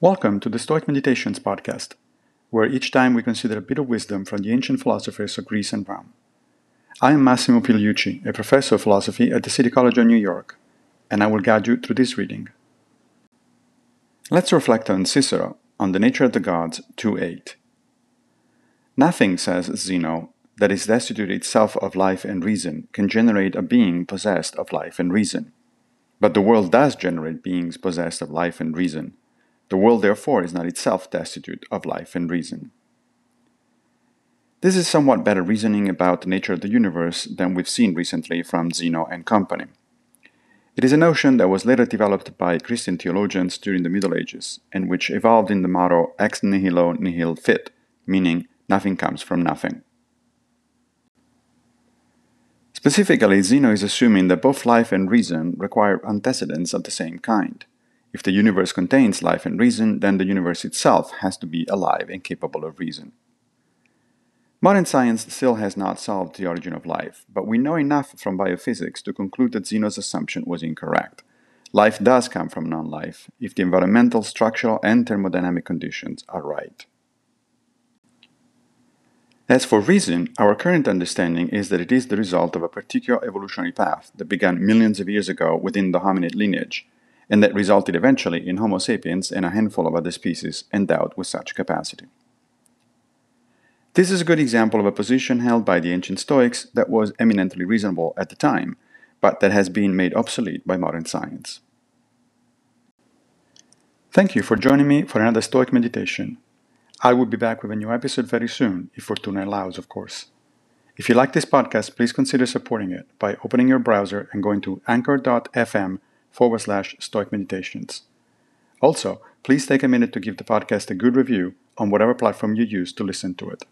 Welcome to the Stoic Meditations podcast, where each time we consider a bit of wisdom from the ancient philosophers of Greece and Rome. I am Massimo Pigliucci, a professor of philosophy at the City College of New York, and I will guide you through this reading. Let's reflect on Cicero, on the nature of the gods 2 8. Nothing, says Zeno, that is destitute itself of life and reason can generate a being possessed of life and reason. But the world does generate beings possessed of life and reason the world, therefore, is not itself destitute of life and reason. This is somewhat better reasoning about the nature of the universe than we've seen recently from Zeno and company. It is a notion that was later developed by Christian theologians during the Middle Ages, and which evolved in the motto ex nihilo nihil fit, meaning nothing comes from nothing. Specifically, Zeno is assuming that both life and reason require antecedents of the same kind. If the universe contains life and reason, then the universe itself has to be alive and capable of reason. Modern science still has not solved the origin of life, but we know enough from biophysics to conclude that Zeno's assumption was incorrect. Life does come from non life if the environmental, structural, and thermodynamic conditions are right. As for reason, our current understanding is that it is the result of a particular evolutionary path that began millions of years ago within the hominid lineage and that resulted eventually in Homo sapiens and a handful of other species endowed with such capacity. This is a good example of a position held by the ancient Stoics that was eminently reasonable at the time, but that has been made obsolete by modern science. Thank you for joining me for another Stoic meditation. I will be back with a new episode very soon, if Fortuna allows, of course. If you like this podcast, please consider supporting it by opening your browser and going to anchor.fm forward slash Stoic Meditations. Also, please take a minute to give the podcast a good review on whatever platform you use to listen to it.